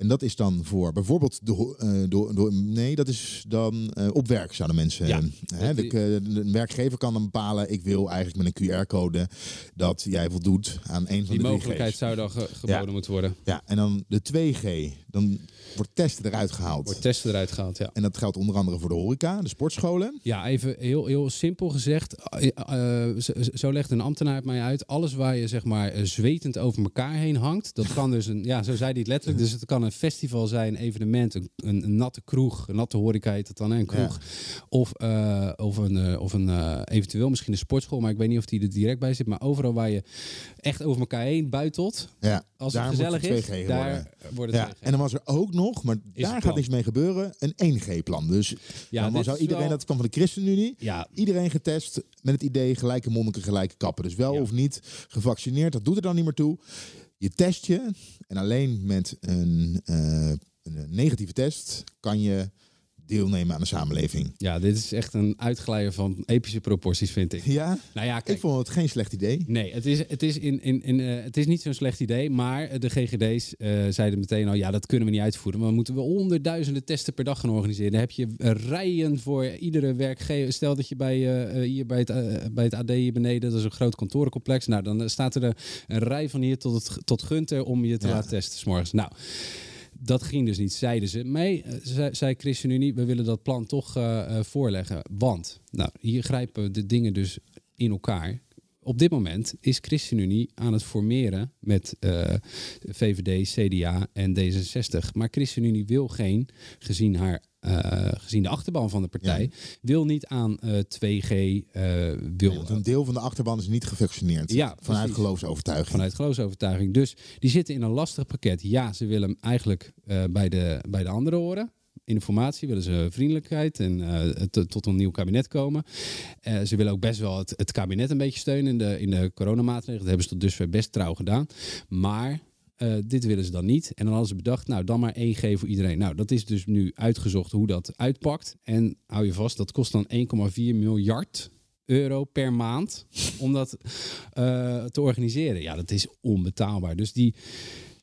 En dat is dan voor bijvoorbeeld de, ho- eh, door, door, nee, dat is dan eh, op werk zouden mensen. Ja. hè, de, werkgever kan dan bepalen: ik wil eigenlijk met een QR-code dat jij voldoet aan een van Die de 3G's. mogelijkheid zou dan ge- geboden Ja. moeten worden. Ja, en dan de 2G, dan wordt testen eruit gehaald. Wordt testen eruit gehaald, ja. En dat geldt onder andere voor de horeca, de sportscholen. Ja, even heel, heel simpel gezegd. eh, eh, zo, legt een ambtenaar het mij uit. Alles waar je zeg maar eh, zwetend over elkaar heen hangt. Dat kan dus een, ja, zo zei hij het letterlijk. Dus het kan een festival zijn, evenement, een, een, een natte kroeg, een natte horeca heet dan, hè, een kroeg. Of, eh, of een, eh, of een eh, eventueel misschien een sportschool, maar ik weet niet of die er direct bij zit. Maar overal waar je echt over elkaar heen buitelt. Ja, Als het gezellig het is, 2G daar worden. wordt het Ja, 2G. en dan was er ook nog, maar daar gaat niks mee gebeuren, een 1G-plan. Dus Ja, dan zou iedereen, wel- dat kwam van de ChristenUnie, Ja, iedereen getest met het idee gelijke monniken, gelijke kappen. Dus wel Ja. of niet gevaccineerd, dat doet er dan niet meer toe. Je test je en alleen met een, eh, een negatieve test kan je deelnemen aan de samenleving. ja, dit is echt een uitglijder van epische proporties, vind ik. Ja, Nou ja, kijk, ik vond het geen slecht idee. Nee, het is, het is, in, in, in, eh, het is niet zo'n slecht idee. Maar de GGD's eh, zeiden meteen al: ja, dat kunnen we niet uitvoeren. Maar we moeten wel honderdduizenden testen per dag gaan organiseren. Dan heb je rijen voor iedere werkgever. Stel dat je bij, eh, hier bij het, bij het AD hier beneden, dat is een groot kantorencomplex. Nou, dan staat er een rij van hier tot, het, tot Gunter om je te Ja. laten testen. 's morgens. Nou. Dat ging dus niet, zeiden ze. Nee, eh, zei, ChristenUnie, we willen dat plan toch eh, eh, voorleggen. Want, nou, hier grijpen de dingen dus in elkaar. Op dit moment is ChristenUnie aan het formeren met VVD, CDA en D66. Maar ChristenUnie wil geen, gezien, haar, gezien de achterban van de partij, wil niet aan eh, 2G, eh, wil, Want een deel van de achterban is niet gevaccineerd. Ja, vanuit precies. geloofsovertuiging. vanuit geloofsovertuiging. Dus die zitten in een lastig pakket. Ja, ze willen hem eigenlijk eh, bij, de, bij de anderen horen. In de formatie willen ze vriendelijkheid en eh, tot- een nieuw kabinet komen. Eh, ze willen ook best wel het, het kabinet een beetje steunen in de, in de coronamaatregelen. Dat hebben ze tot dusver best trouw gedaan. Maar eh, dit willen ze dan niet. En dan hadden ze bedacht, nou dan maar 1G voor iedereen. Nou, dat is dus nu uitgezocht hoe dat uitpakt. En hou je vast, dat kost dan 1,4 miljard euro per maand om dat eh, te organiseren. Ja, dat is onbetaalbaar. Dus die,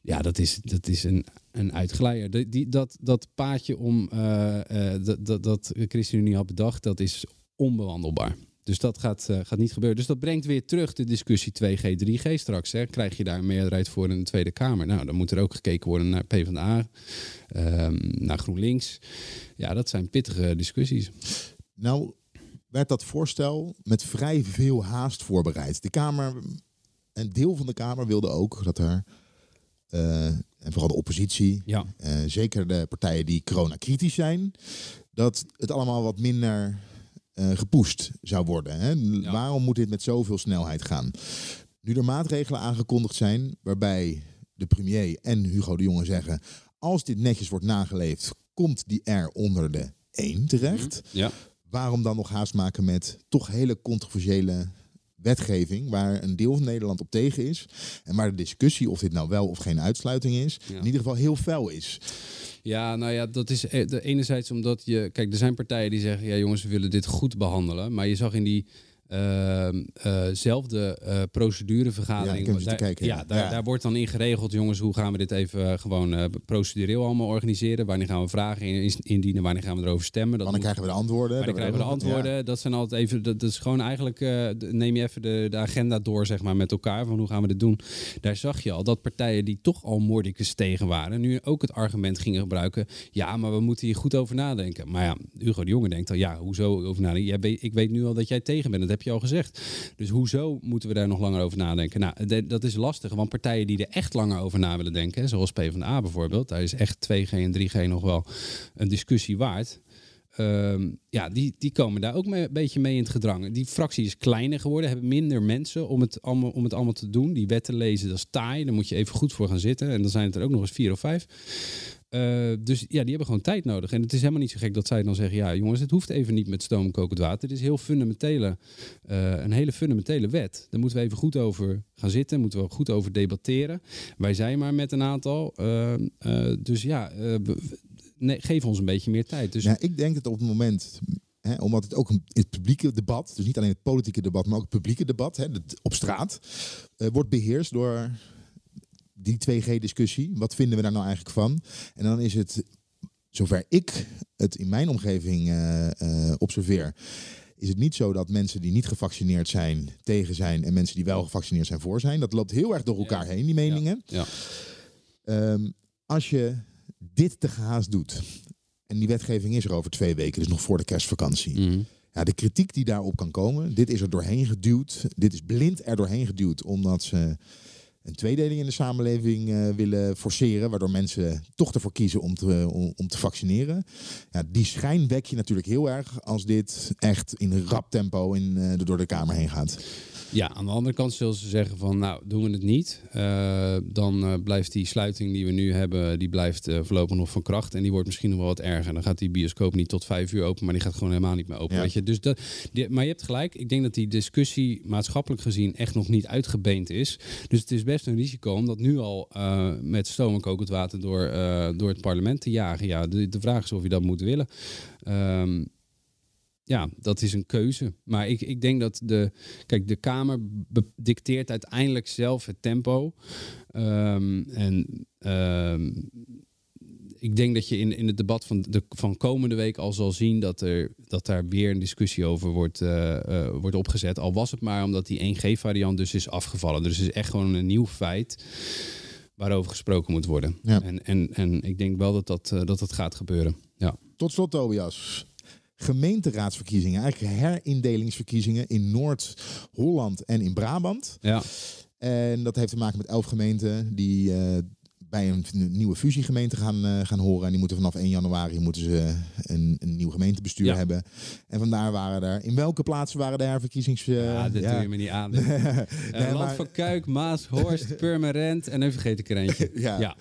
ja, dat is, dat is een, een uitglijder. Die, die, dat, dat paadje om eh, dat, dat, dat ChristenUnie had bedacht, dat is onbewandelbaar. Dus dat gaat, eh, gaat niet gebeuren. Dus dat brengt weer terug de discussie 2G, 3G straks. Hè. Krijg je daar een meerderheid voor in de Tweede Kamer? Nou, dan moet er ook gekeken worden naar PvdA, ehm naar GroenLinks. Ja, dat zijn pittige discussies. Nou, werd dat voorstel met vrij veel haast voorbereid. De Kamer, een deel van de Kamer wilde ook dat er, eh, en vooral de oppositie, Ja. eh, zeker de partijen die coronakritisch zijn, dat het allemaal wat minder eh gepusht zou worden. Hè? Waarom moet dit met zoveel snelheid gaan? Nu er maatregelen aangekondigd zijn waarbij de premier en Hugo de Jonge zeggen: als dit netjes wordt nageleefd, komt die R onder de 1 terecht. Ja. Waarom dan nog haast maken met toch hele controversiële wetgeving waar een deel van Nederland op tegen is en waar de discussie of dit nou wel of geen uitsluiting is, Ja. in ieder geval heel fel is. Ja, nou ja, dat is eh, enerzijds omdat je... Kijk, er zijn partijen die zeggen... ja jongens, we willen dit goed behandelen. Maar je zag in die ehm, eh, zelfde eh, procedurevergadering... Ja, daar, kijken, ja. daar, Ja. daar wordt dan in geregeld... jongens, hoe gaan we dit even eh, gewoon procedureel allemaal organiseren? Wanneer gaan we vragen in- indienen? Wanneer gaan we erover stemmen? Dat Wanneer moet- krijgen we de antwoorden? dan krijgen we de antwoorden. Dat zijn altijd even. Dat, dat is gewoon eigenlijk. neem je even de, de agenda door, zeg maar, met elkaar. Van hoe gaan we dit doen? Daar zag je al dat partijen die toch al mordicus tegen waren. nu ook het argument gingen gebruiken. Ja, maar we moeten hier goed over nadenken. Maar ja, Hugo de Jonge denkt al. Ja, hoezo over nadenken? Jij ik weet nu al dat jij tegen bent. Dat heb je al gezegd. Dus hoezo moeten we daar nog langer over nadenken? Nou, dat is lastig. Want partijen die er echt langer over na willen denken. Zoals PvdA bijvoorbeeld. Daar is echt 2G en 3G nog wel een discussie waard. Ehm, ja, die, die komen daar ook mee, een beetje mee in het gedrang. Die fractie is kleiner geworden, hebben minder mensen om het, allemaal, om het allemaal te doen. Die wetten lezen, dat is taai. Daar moet je even goed voor gaan zitten. En dan zijn het er ook nog eens vier of vijf. Eh, dus ja, die hebben gewoon tijd nodig. En het is helemaal niet zo gek dat zij dan zeggen... ja, jongens, het hoeft even niet met stoom kokend water. Het is heel fundamentele, eh, een hele fundamentele wet. Daar moeten we even goed over gaan zitten. Moeten we goed over debatteren. Wij zijn maar met een aantal. Eh, eh, dus ja, geef ons een beetje meer tijd. Dus Ja, ik denk dat op het moment, hè, omdat het ook een, het publieke debat, dus niet alleen het politieke debat, maar ook het publieke debat op straat, wordt beheerst door die 2G-discussie. Wat vinden we daar nou eigenlijk van? En dan is het, zover ik het in mijn omgeving eh, eh, observeer, is het niet zo dat mensen die niet gevaccineerd zijn tegen zijn en mensen die wel gevaccineerd zijn voor zijn. Dat loopt heel erg door elkaar heen, die meningen. Ja. Ehm, als je dit te gehaast doet, en die wetgeving is er over twee weken, dus nog voor de kerstvakantie. Mhm. Ja, de kritiek die daarop kan komen, dit is er doorheen geduwd. Dit is blind er doorheen geduwd, omdat ze een tweedeling in de samenleving eh, willen forceren, waardoor mensen toch ervoor kiezen om te, om te vaccineren. Ja, die schijn wek je natuurlijk heel erg als dit echt in rap tempo in, eh, door de Kamer heen gaat. Ja, aan de andere kant zullen ze zeggen van, nou, doen we het niet, eh, dan eh, blijft die sluiting die we nu hebben, die blijft eh, voorlopig nog van kracht en die wordt misschien nog wel wat erger. Dan gaat die bioscoop niet tot vijf uur open, maar die gaat gewoon helemaal niet meer open. Ja. Weet je? Dus dat, die- maar je hebt gelijk, ik denk dat die discussie maatschappelijk gezien echt nog niet uitgebeend is. Dus het is best een risico om dat nu al met stoom en kokend water door, door het parlement te jagen. Ja, de, de vraag is of je dat moet willen. Ehm, ja, dat is een keuze. Maar ik, ik denk dat de. Kijk, de Kamer dicteert uiteindelijk zelf het tempo. Ehm, en ehm, ik denk dat je in, in het debat van, de, van komende week al zal zien dat, er, dat daar weer een discussie over wordt, eh, eh, wordt opgezet. Al was het maar omdat die 1G-variant dus is afgevallen. Dus het is echt gewoon een nieuw feit waarover gesproken moet worden. Ja. En, en, en ik denk wel dat dat, eh, dat, dat gaat gebeuren. Ja. Tot slot, Tobias. Gemeenteraadsverkiezingen, eigenlijk herindelingsverkiezingen in Noord-Holland en in Brabant. Ja. En dat heeft te maken met elf gemeenten die eh, bij een nieuwe fusiegemeente gaan, eh, gaan horen. En die moeten vanaf 1 januari moeten ze een, een nieuw gemeentebestuur Ja. hebben. En vandaar waren er... In welke plaatsen waren de herverkiezings... eh, Ja, dat doe je me niet aan. Eh, Land maar- van Kuik, Maas, Horst, Purmerend en nu vergeet ik er eentje. Ja. ja.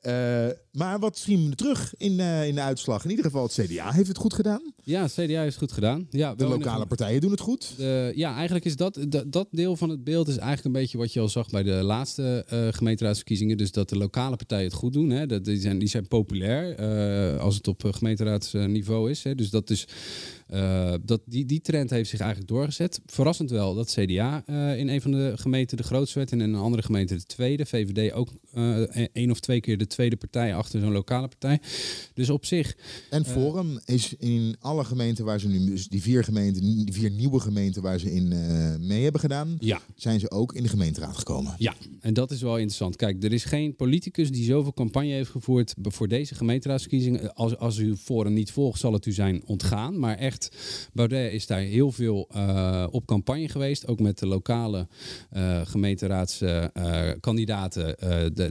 Eh, maar wat zien we terug in, eh, in de uitslag? In ieder geval, het CDA heeft het goed gedaan. Ja, CDA heeft het goed gedaan. Ja, De lokale partijen doen het goed. de- ja, eigenlijk is dat, dat, dat deel van het beeld is eigenlijk een beetje wat je al zag bij de laatste eh, gemeenteraadsverkiezingen. Dus dat de lokale partijen het goed doen. Hè. Dat, die, zijn, die zijn populair eh, als het op eh, gemeenteraadsniveau is. Hè. Dus dat is, eh, dat, die, die trend heeft zich eigenlijk doorgezet. Verrassend wel dat CDA eh, in een van de gemeenten de grootste werd en in een andere gemeente de tweede. VVD ook eh één of twee keer de tweede partij achter zo'n lokale partij. Dus op zich En Forum is in alle gemeenten waar ze nu, dus die vier gemeenten, die vier nieuwe gemeenten waar ze in mee hebben gedaan, Ja. zijn ze ook in de gemeenteraad gekomen. Ja, en dat is wel interessant. Kijk, er is geen politicus die zoveel campagne heeft gevoerd voor deze gemeenteraadsverkiezingen. Als, als u Forum niet volgt, zal het u zijn ontgaan. Maar echt, Baudet is daar heel veel eh, op campagne geweest. Ook met de lokale eh gemeenteraadskandidaten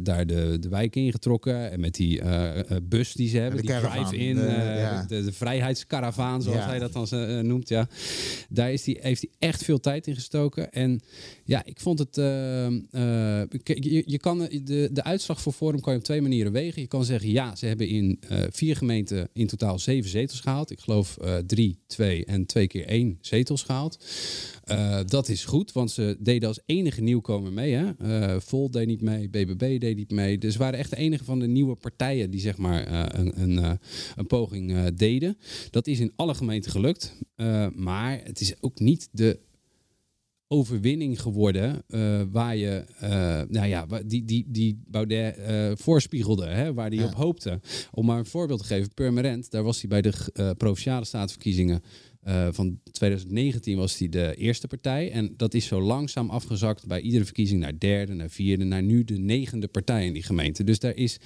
daar de, de wijk in getrokken. En met die eh, eh, bus die ze hebben, de die drive-in, de- eh, ja. de, de vrijheidskaravaan, zoals Ja. hij dat dan eh, noemt. Ja. Daar is die, heeft hij echt veel tijd in gestoken. En ja, ik vond het. eh, eh, je, je kan de, de uitslag voor Forum kan je op twee manieren wegen. Je kan zeggen, ja, ze hebben in eh, vier gemeenten in totaal zeven zetels gehaald. Ik geloof eh, drie, twee en twee keer één zetels gehaald. Eh, dat is goed, want ze deden als enige nieuwkomer mee. Hè? Eh, Vol deed niet mee, BBB deed niet mee. Dus waren echt de enige van de nieuwe partijen die zeg maar eh, een, een, een poging deden. Dat is in alle gemeenten gelukt. Maar het is ook niet de overwinning geworden eh, waar je, eh, nou ja, die, die, die Baudet eh, voorspiegelde, hè, waar hij Ja. op hoopte. Om maar een voorbeeld te geven, Purmerend, daar was hij bij de provinciale statenverkiezingen eh, van 2019 was hij de eerste partij. En dat is zo langzaam afgezakt bij iedere verkiezing naar derde, naar vierde, naar nu de negende partij in die gemeente. Dus daar is,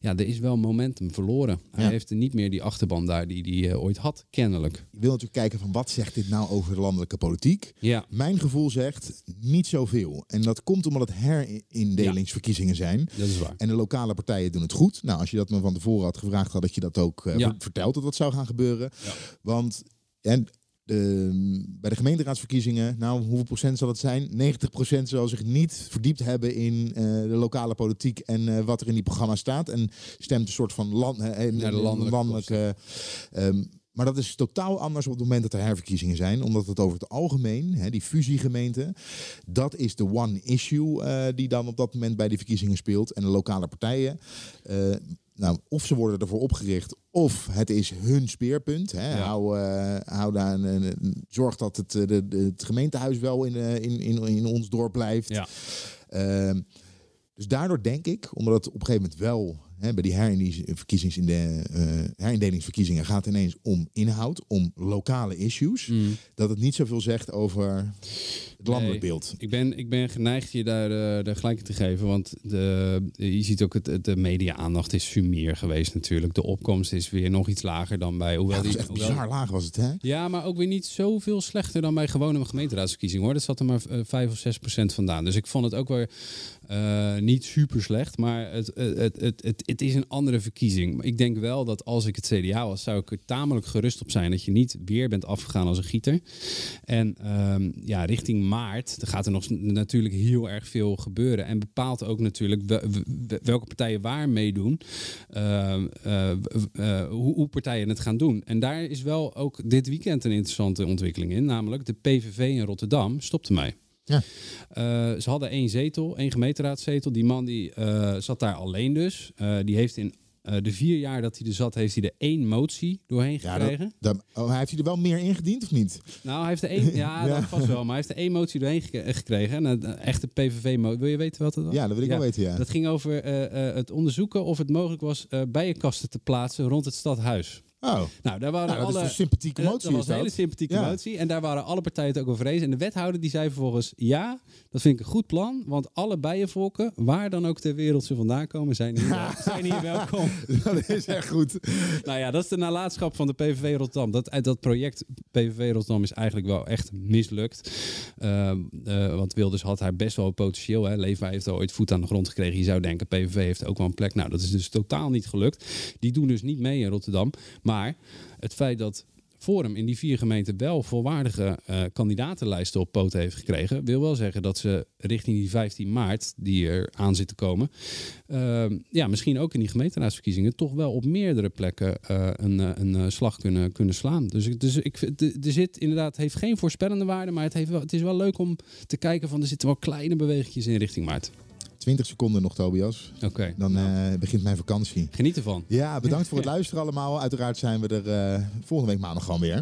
ja, er is wel momentum verloren. Hij Ja. heeft er niet meer die achterban daar die hij ooit had, kennelijk. Je wil natuurlijk kijken van wat zegt dit nou over de landelijke politiek. Ja, Mijn gevoel zegt niet zoveel. En dat komt omdat het herindelingsverkiezingen zijn. dat is waar. En de lokale partijen doen het goed. Nou, als je dat me van tevoren had gevraagd, had ik je dat ook eh, ver- verteld dat dat zou gaan gebeuren. Ja. Want en, de, bij de gemeenteraadsverkiezingen, nou, hoeveel procent zal het zijn? 90 procent zal zich niet verdiept hebben in eh, de lokale politiek en eh, wat er in die programma's staat. En stemt een soort van land, de landelijke landelijke ehm, maar dat is totaal anders op het moment dat er herverkiezingen zijn. Omdat het over het algemeen, hè, die fusiegemeente, dat is de one issue eh, die dan op dat moment bij die verkiezingen speelt. En de lokale partijen, nou, of ze worden ervoor opgericht, of het is hun speerpunt. Hè. Ja. Hou, eh, hou daar een, zorg dat het, eh, de, de- het gemeentehuis wel in, eh, in, in, in ons dorp blijft. Ja. Ehm, Dus daardoor denk ik, omdat op een gegeven moment wel hè, bij die herindelings- in de, herindelingsverkiezingen gaat het ineens om inhoud, om lokale issues, Mm. dat het niet zoveel zegt over het landelijk Nee, beeld. Ik ben, ik ben geneigd je daar, eh, daar gelijk in te geven. Want de, je ziet ook, het, de media-aandacht is sumier geweest natuurlijk. De opkomst is weer nog iets lager dan bij... Hoewel Ja, dat die, is echt hoewel- bizar laag was het, hè? Ja, maar ook weer niet zoveel slechter dan bij gewone gemeenteraadsverkiezingen hoor. Dat zat er maar eh, 5 of 6 procent vandaan. Dus ik vond het ook weer eh, niet super slecht. Maar het, het, het, het, het, is een andere verkiezing. Maar ik denk wel dat als ik het CDA was, zou ik er tamelijk gerust op zijn dat je niet weer bent afgegaan als een gieter. En ehm, ja, richting maart dan gaat er nog natuurlijk heel erg veel gebeuren. En bepaalt ook natuurlijk welke partijen waar meedoen. Ehm, eh, eh, hoe, hoe partijen het gaan doen. En daar is wel ook dit weekend een interessante ontwikkeling in. Namelijk de PVV in Rotterdam stopte mij. Ja. Eh, ze hadden één zetel, één gemeenteraadzetel. Die man die zat daar alleen dus. Die heeft in eh, de vier jaar dat hij er zat, heeft hij er één motie doorheen Ja, gekregen. dat, dat, oh, hij heeft hij er wel meer ingediend of niet? Nou, hij heeft er één, ja, Ja. dat vast wel. Maar hij heeft er één motie doorheen gek- gekregen. En een echte PVV-motie. Wil je weten wat het was? Ja, dat wil ik wel weten, ja. Dat ging over eh, eh, het onderzoeken of het mogelijk was eh bijenkasten te plaatsen rond het stadhuis. Oh, Nou, daar waren nou, dat is alle... een sympathieke Eh, motie. dat was een hele sympathieke Ja. motie. En daar waren alle partijen het ook over eens. En de wethouder die zei vervolgens... Ja, dat vind ik een goed plan. Want alle bijenvolken, waar dan ook ter wereld ze vandaan komen... zijn hier, wel- zijn hier welkom. dat is echt goed. Nou ja, dat is de nalatenschap van de PVV Rotterdam. Dat, dat project PVV Rotterdam is eigenlijk wel echt mislukt. Ehm, eh, want Wilders had haar best wel potentieel. Hè. Leefbaar heeft al ooit voet aan de grond gekregen. Je zou denken, PVV heeft ook wel een plek. Nou, dat is dus totaal niet gelukt. Die doen dus niet mee in Rotterdam. Maar het feit dat Forum in die vier gemeenten wel volwaardige eh, kandidatenlijsten op poten heeft gekregen, wil wel zeggen dat ze richting die 15 maart, die er aan zit te komen, ehm, ja, misschien ook in die gemeenteraadsverkiezingen toch wel op meerdere plekken eh, een, eh, een eh, slag kunnen, kunnen slaan. Dus, dus ik, er zit inderdaad, heeft geen voorspellende waarde, maar het, wel, het is wel leuk om te kijken van er zitten wel kleine bewegingjes in richting maart. 20 seconden nog, Tobias. Oké, Dan nou, eh, begint mijn vakantie. geniet ervan. Ja, bedankt voor het luisteren allemaal. Uiteraard zijn we er eh, volgende week maandag gewoon weer.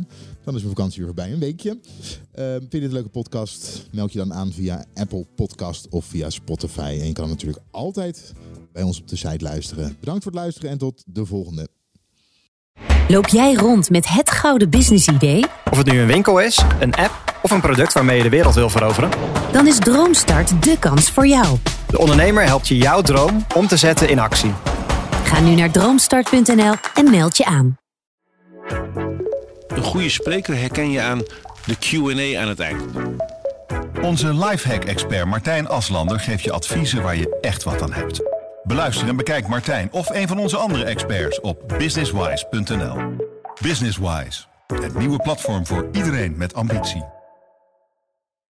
Dan is mijn vakantie weer voorbij, een weekje. Eh, vind je dit een leuke podcast? Meld je dan aan via Apple Podcast of via Spotify. En je kan natuurlijk altijd bij ons op de site luisteren. Bedankt voor het luisteren en tot de volgende. Loop jij rond met het gouden business idee? Of het nu een winkel is, een app of een product waarmee je de wereld wil veroveren. Dan is Droomstart de kans voor jou. De ondernemer helpt je jouw droom om te zetten in actie. Ga nu naar droomstart.nl en meld je aan. Een goede spreker herken je aan de Q&A aan het eind. Onze lifehack-expert Martijn Aslander geeft je adviezen waar je echt wat aan hebt. Beluister en bekijk Martijn of een van onze andere experts op businesswise.nl. Businesswise, het nieuwe platform voor iedereen met ambitie.